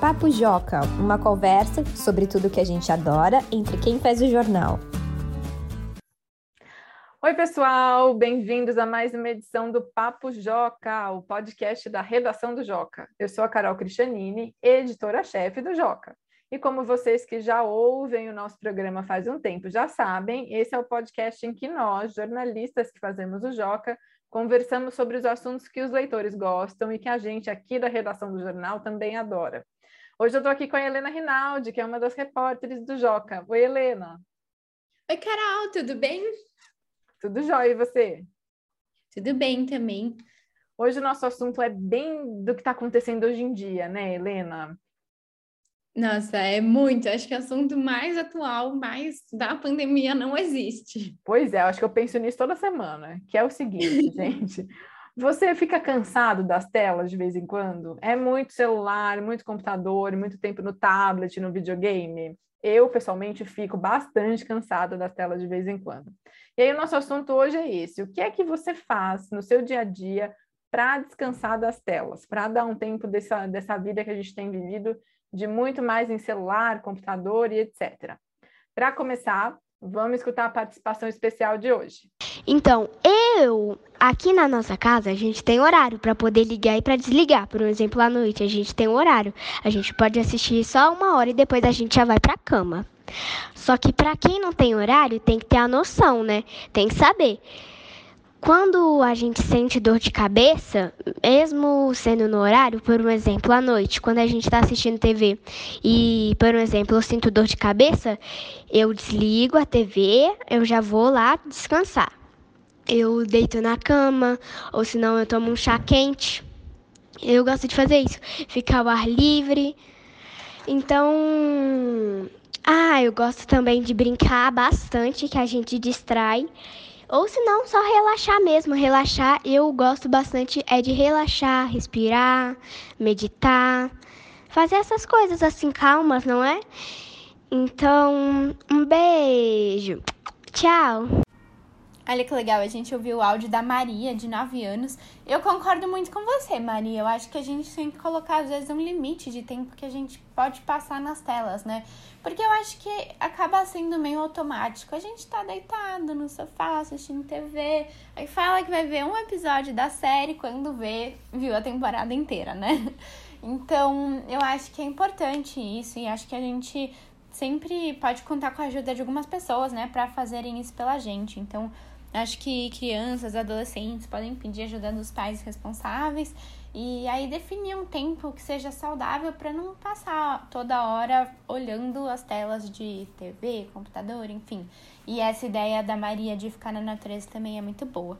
Papo Joca, uma conversa sobre tudo que a gente adora entre quem faz o jornal. Oi, pessoal, bem-vindos a mais uma edição do Papo Joca, o podcast da redação do Joca. Eu sou a Carol Cristianini, editora-chefe do Joca. E como vocês que já ouvem o nosso programa faz um tempo já sabem, esse é o podcast em que nós, jornalistas que fazemos o Joca, conversamos sobre os assuntos que os leitores gostam e que a gente aqui da redação do jornal também adora. Hoje eu estou aqui com a Helena Rinaldi, que é uma das repórteres do Joca. Oi, Helena. Oi, Carol, tudo bem? Tudo jóia, e você? Tudo bem também. Hoje o nosso assunto é bem do que está acontecendo hoje em dia, né, Helena? Nossa, é muito. Acho que o assunto mais atual, mais da pandemia não existe. Pois é, acho que eu penso nisso toda semana, que é o seguinte, gente. Você fica cansado das telas de vez em quando? É muito celular, muito computador, muito tempo no tablet, no videogame? Eu, pessoalmente, fico bastante cansada das telas de vez em quando. E aí, o nosso assunto hoje é esse: o que é que você faz no seu dia a dia para descansar das telas, para dar um tempo dessa, dessa vida que a gente tem vivido de muito mais em celular, computador e etc. Para começar, vamos escutar a participação especial de hoje. Então, eu, aqui na nossa casa, a gente tem horário para poder ligar e para desligar. Por exemplo, à noite a gente tem um horário. A gente pode assistir só uma hora e depois a gente já vai para a cama. Só que para quem não tem horário, tem que ter a noção, né? Tem que saber. Quando a gente sente dor de cabeça, mesmo sendo no horário, por um exemplo, à noite, quando a gente está assistindo TV e, por um exemplo, eu sinto dor de cabeça, eu desligo a TV, eu já vou lá descansar. Eu deito na cama, ou senão eu tomo um chá quente. Eu gosto de fazer isso, ficar ao ar livre. Então, ah, eu gosto também de brincar bastante, que a gente distrai. Ou se não, só relaxar mesmo. Relaxar, eu gosto bastante é de relaxar, respirar, meditar, fazer essas coisas assim calmas, não é? Então, um beijo. Tchau. Olha que legal, a gente ouviu o áudio da Maria, de 9 anos. Eu concordo muito com você, Maria. Eu acho que a gente tem que colocar, às vezes, um limite de tempo que a gente pode passar nas telas, né? Porque eu acho que acaba sendo meio automático. A gente tá deitado no sofá, assistindo TV, aí fala que vai ver um episódio da série quando vê, viu a temporada inteira, né? Então, eu acho que é importante isso e acho que a gente sempre pode contar com a ajuda de algumas pessoas, né, para fazerem isso pela gente. Então, Acho que crianças, adolescentes podem pedir ajuda dos pais responsáveis e aí definir um tempo que seja saudável para não passar toda hora olhando as telas de TV, computador, enfim. E essa ideia da Maria de ficar na natureza também é muito boa.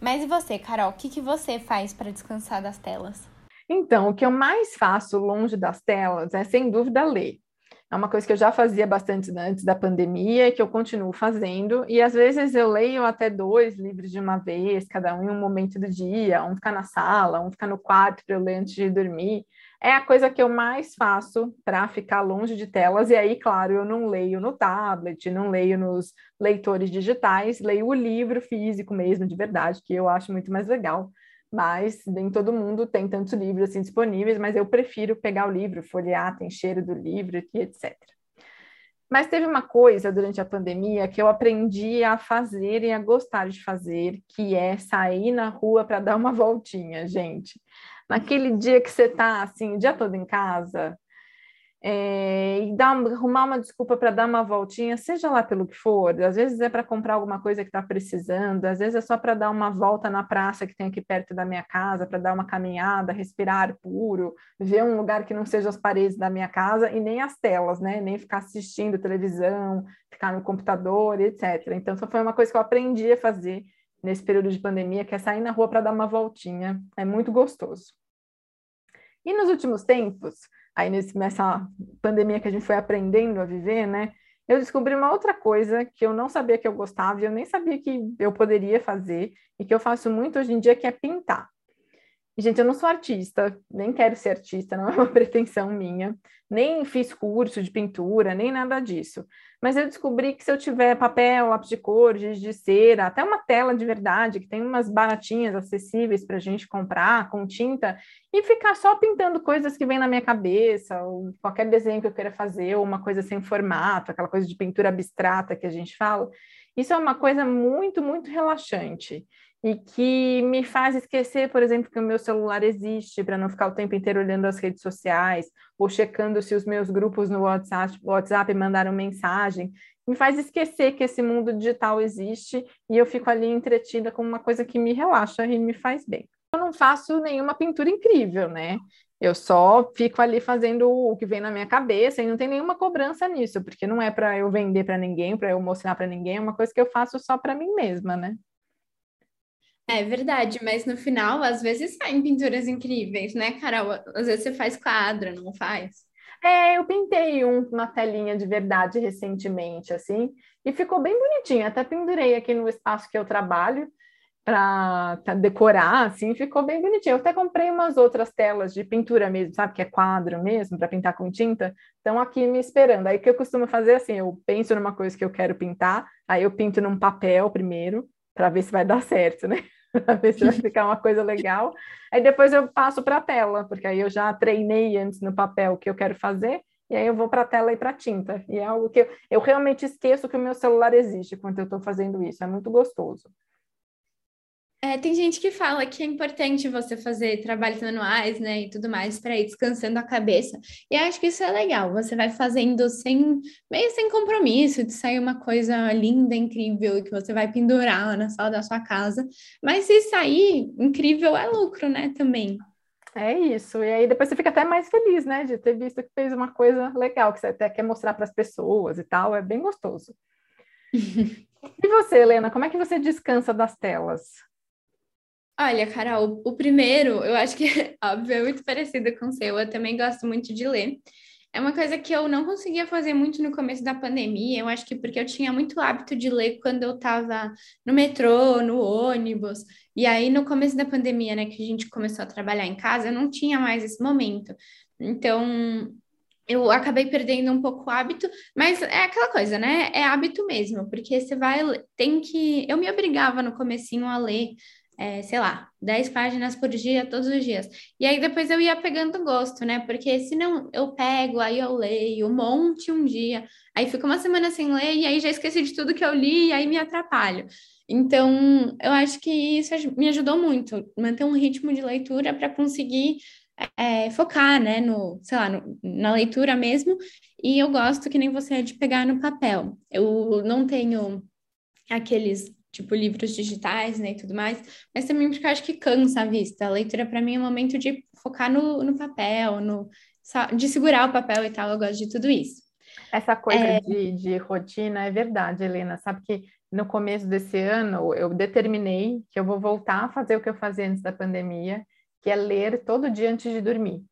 Mas e você, Carol? O que, que você faz para descansar das telas? Então, o que eu mais faço longe das telas é, sem dúvida, ler. É uma coisa que eu já fazia bastante antes da pandemia, que eu continuo fazendo, e às vezes eu leio até dois livros de uma vez, cada um em um momento do dia, um ficar na sala, um ficar no quarto para eu ler antes de dormir. É a coisa que eu mais faço para ficar longe de telas, e aí, claro, eu não leio no tablet, não leio nos leitores digitais, leio o livro físico mesmo, de verdade, que eu acho muito mais legal mas nem todo mundo tem tantos livros assim disponíveis, mas eu prefiro pegar o livro, folhear, tem cheiro do livro e etc. Mas teve uma coisa durante a pandemia que eu aprendi a fazer e a gostar de fazer, que é sair na rua para dar uma voltinha, gente. Naquele dia que você está assim, o dia todo em casa, é, e dar, arrumar uma desculpa para dar uma voltinha, seja lá pelo que for. Às vezes é para comprar alguma coisa que está precisando, às vezes é só para dar uma volta na praça que tem aqui perto da minha casa, para dar uma caminhada, respirar puro, ver um lugar que não seja as paredes da minha casa e nem as telas, né? Nem ficar assistindo televisão, ficar no computador, etc. Então, só foi uma coisa que eu aprendi a fazer nesse período de pandemia, que é sair na rua para dar uma voltinha. É muito gostoso. E nos últimos tempos, aí nesse, nessa pandemia que a gente foi aprendendo a viver, né? Eu descobri uma outra coisa que eu não sabia que eu gostava e eu nem sabia que eu poderia fazer e que eu faço muito hoje em dia, que é pintar. Gente, eu não sou artista, nem quero ser artista, não é uma pretensão minha, nem fiz curso de pintura, nem nada disso. Mas eu descobri que se eu tiver papel, lápis de cor, giz de cera, até uma tela de verdade, que tem umas baratinhas acessíveis para a gente comprar com tinta, e ficar só pintando coisas que vêm na minha cabeça, ou qualquer desenho que eu queira fazer, ou uma coisa sem formato, aquela coisa de pintura abstrata que a gente fala, isso é uma coisa muito, muito relaxante e que me faz esquecer, por exemplo, que o meu celular existe para não ficar o tempo inteiro olhando as redes sociais ou checando se os meus grupos no WhatsApp, WhatsApp mandaram mensagem. Me faz esquecer que esse mundo digital existe e eu fico ali entretida com uma coisa que me relaxa e me faz bem. Eu não faço nenhuma pintura incrível, né? Eu só fico ali fazendo o que vem na minha cabeça e não tem nenhuma cobrança nisso, porque não é para eu vender para ninguém, para eu mostrar para ninguém, é uma coisa que eu faço só para mim mesma, né? É verdade, mas no final, às vezes saem pinturas incríveis, né, Carol? Às vezes você faz quadro, não faz? É, eu pintei um, uma telinha de verdade recentemente, assim, e ficou bem bonitinho. Até pendurei aqui no espaço que eu trabalho para decorar, assim, ficou bem bonitinho. Eu até comprei umas outras telas de pintura mesmo, sabe, que é quadro mesmo, para pintar com tinta. Estão aqui me esperando. Aí o que eu costumo fazer assim, eu penso numa coisa que eu quero pintar, aí eu pinto num papel primeiro, para ver se vai dar certo, né? Para ver se vai ficar uma coisa legal. Aí depois eu passo para a tela, porque aí eu já treinei antes no papel o que eu quero fazer, e aí eu vou para a tela e para a tinta. E é algo que eu, eu realmente esqueço que o meu celular existe quando eu estou fazendo isso. É muito gostoso. É, tem gente que fala que é importante você fazer trabalhos manuais, né, e tudo mais, para ir descansando a cabeça. E acho que isso é legal. Você vai fazendo sem, meio sem compromisso, de sair uma coisa linda, incrível, que você vai pendurar na sala da sua casa. Mas se sair incrível, é lucro, né, também. É isso. E aí depois você fica até mais feliz, né, de ter visto que fez uma coisa legal, que você até quer mostrar para as pessoas e tal. É bem gostoso. e você, Helena, como é que você descansa das telas? Olha, Carol, o primeiro, eu acho que, óbvio, é muito parecido com o seu. Eu também gosto muito de ler. É uma coisa que eu não conseguia fazer muito no começo da pandemia. Eu acho que porque eu tinha muito hábito de ler quando eu estava no metrô, no ônibus. E aí, no começo da pandemia, né, que a gente começou a trabalhar em casa, eu não tinha mais esse momento. Então, eu acabei perdendo um pouco o hábito, mas é aquela coisa, né? É hábito mesmo, porque você vai, tem que. Eu me obrigava no comecinho a ler é, sei lá, 10 páginas por dia, todos os dias. E aí depois eu ia pegando gosto, né? Porque se não eu pego, aí eu leio um monte um dia, aí fico uma semana sem ler, e aí já esqueci de tudo que eu li, e aí me atrapalho. Então, eu acho que isso me ajudou muito, manter um ritmo de leitura para conseguir é, focar, né, no, sei lá, no, na leitura mesmo. E eu gosto que nem você de pegar no papel. Eu não tenho aqueles tipo livros digitais, né, e tudo mais, mas também porque eu acho que cansa a vista. A leitura para mim é um momento de focar no, no papel, no de segurar o papel e tal, eu gosto de tudo isso. Essa coisa é... de, de rotina é verdade, Helena. Sabe que no começo desse ano eu determinei que eu vou voltar a fazer o que eu fazia antes da pandemia, que é ler todo dia antes de dormir.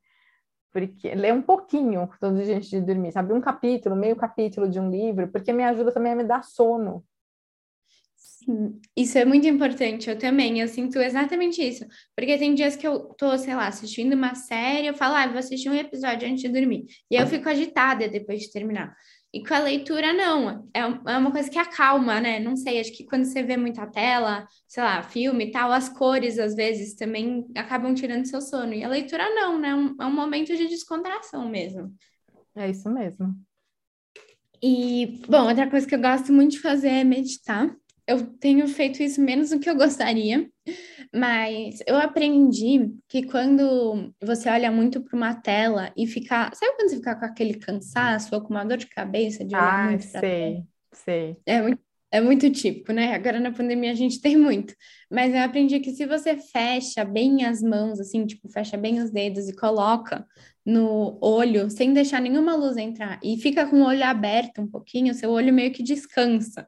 Porque ler um pouquinho todo dia antes de dormir, sabe? Um capítulo, meio capítulo de um livro, porque me ajuda também a me dar sono. Isso é muito importante, eu também, eu sinto exatamente isso. Porque tem dias que eu tô, sei lá, assistindo uma série, eu falo, ah, vou assistir um episódio antes de dormir. E aí eu fico agitada depois de terminar. E com a leitura, não. É, é uma coisa que acalma, né? Não sei, acho que quando você vê muita tela, sei lá, filme e tal, as cores, às vezes, também acabam tirando seu sono. E a leitura, não, né? É um momento de descontração mesmo. É isso mesmo. E, bom, outra coisa que eu gosto muito de fazer é meditar eu tenho feito isso menos do que eu gostaria, mas eu aprendi que quando você olha muito para uma tela e ficar. Sabe quando você fica com aquele cansaço ou com uma dor de cabeça de olhar ah, muito sei, tela? sei. É muito, é muito típico, né? Agora na pandemia a gente tem muito. Mas eu aprendi que se você fecha bem as mãos, assim, tipo, fecha bem os dedos e coloca no olho, sem deixar nenhuma luz entrar, e fica com o olho aberto um pouquinho, seu olho meio que descansa.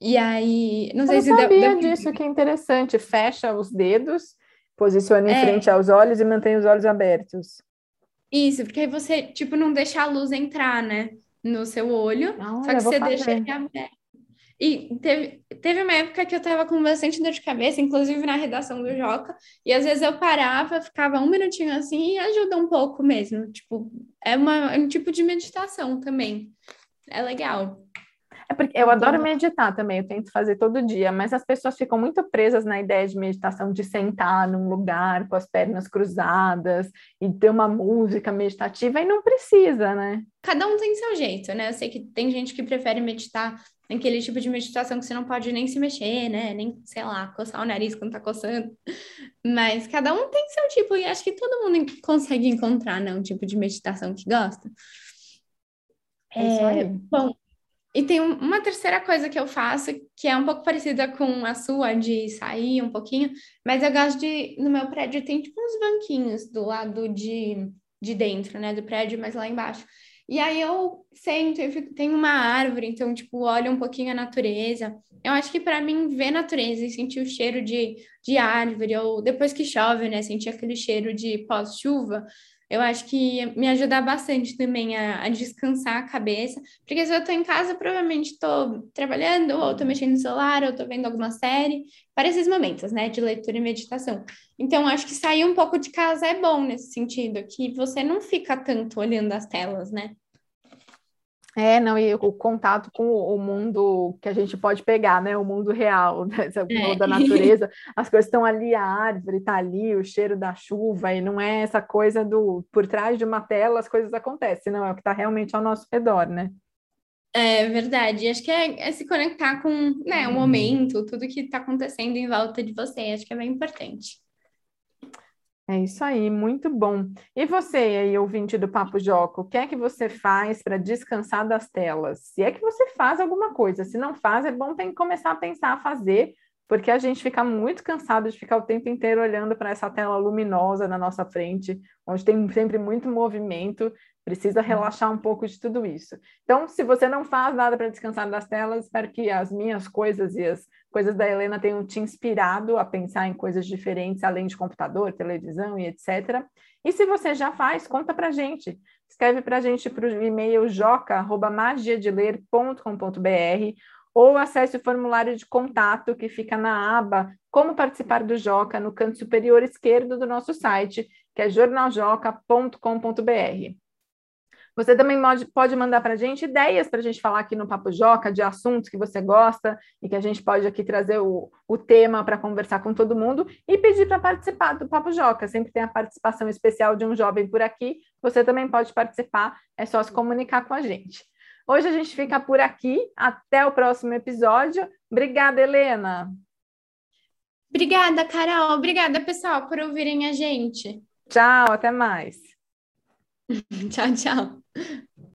E aí, não sei eu se sabia deu, deu... disso, que é interessante. Fecha os dedos, posiciona em é. frente aos olhos e mantém os olhos abertos. Isso, porque aí você, tipo, não deixa a luz entrar, né, no seu olho, só que você deixa ele aberto. E teve, teve uma época que eu tava com bastante dor de cabeça, inclusive na redação do Joca, e às vezes eu parava, ficava um minutinho assim e ajuda um pouco mesmo. Tipo, é, uma, é um tipo de meditação também. É legal. É porque eu adoro meditar também, eu tento fazer todo dia, mas as pessoas ficam muito presas na ideia de meditação de sentar num lugar com as pernas cruzadas e ter uma música meditativa e não precisa, né? Cada um tem seu jeito, né? Eu sei que tem gente que prefere meditar naquele tipo de meditação que você não pode nem se mexer, né? Nem, sei lá, coçar o nariz quando tá coçando. Mas cada um tem seu tipo, e acho que todo mundo consegue encontrar, né? Um tipo de meditação que gosta. É, bom, e tem uma terceira coisa que eu faço, que é um pouco parecida com a sua, de sair um pouquinho, mas eu gosto de. No meu prédio tem tipo uns banquinhos do lado de, de dentro, né? Do prédio, mas lá embaixo. E aí eu sento, eu fico, tem uma árvore, então, tipo, olho um pouquinho a natureza. Eu acho que para mim, ver natureza e sentir o cheiro de, de árvore, ou depois que chove, né? Sentir aquele cheiro de pós-chuva, eu acho que me ajuda bastante também a, a, descansar a cabeça, porque se eu estou em casa, provavelmente estou trabalhando, ou estou mexendo no celular, ou estou vendo alguma série, para esses momentos, né, de leitura e meditação. Então, acho que sair um pouco de casa é bom nesse sentido, que você não fica tanto olhando as telas, né? É, não, e o contato com o mundo que a gente pode pegar, né? O mundo real, né? o mundo é. da natureza, as coisas estão ali, a árvore está ali, o cheiro da chuva, e não é essa coisa do por trás de uma tela as coisas acontecem, não, é o que está realmente ao nosso redor, né? É verdade, acho que é, é se conectar com né, o momento, tudo que está acontecendo em volta de você, acho que é bem importante. É isso aí, muito bom. E você aí, ouvinte do Papo Joco, o que é que você faz para descansar das telas? Se é que você faz alguma coisa, se não faz, é bom tem que começar a pensar a fazer, porque a gente fica muito cansado de ficar o tempo inteiro olhando para essa tela luminosa na nossa frente, onde tem sempre muito movimento, precisa uhum. relaxar um pouco de tudo isso. Então, se você não faz nada para descansar das telas, espero que as minhas coisas e as coisas da Helena tenham te inspirado a pensar em coisas diferentes, além de computador, televisão e etc. E se você já faz, conta para gente. Escreve para a gente para o e-mail joca.magiadeler.com.br ou acesse o formulário de contato que fica na aba Como Participar do Joca, no canto superior esquerdo do nosso site, que é jornaljoca.com.br. Você também pode, mandar para a gente ideias para a gente falar aqui no Papo Joca, de assuntos que você gosta e que a gente pode aqui trazer o, o tema para conversar com todo mundo e pedir para participar do Papo Joca. Sempre tem a participação especial de um jovem por aqui. Você também pode participar, é só se comunicar com a gente. Hoje a gente fica por aqui. Até o próximo episódio. Obrigada, Helena. Obrigada, Carol. Obrigada, pessoal, por ouvirem a gente. Tchau, até mais. tchau, tchau.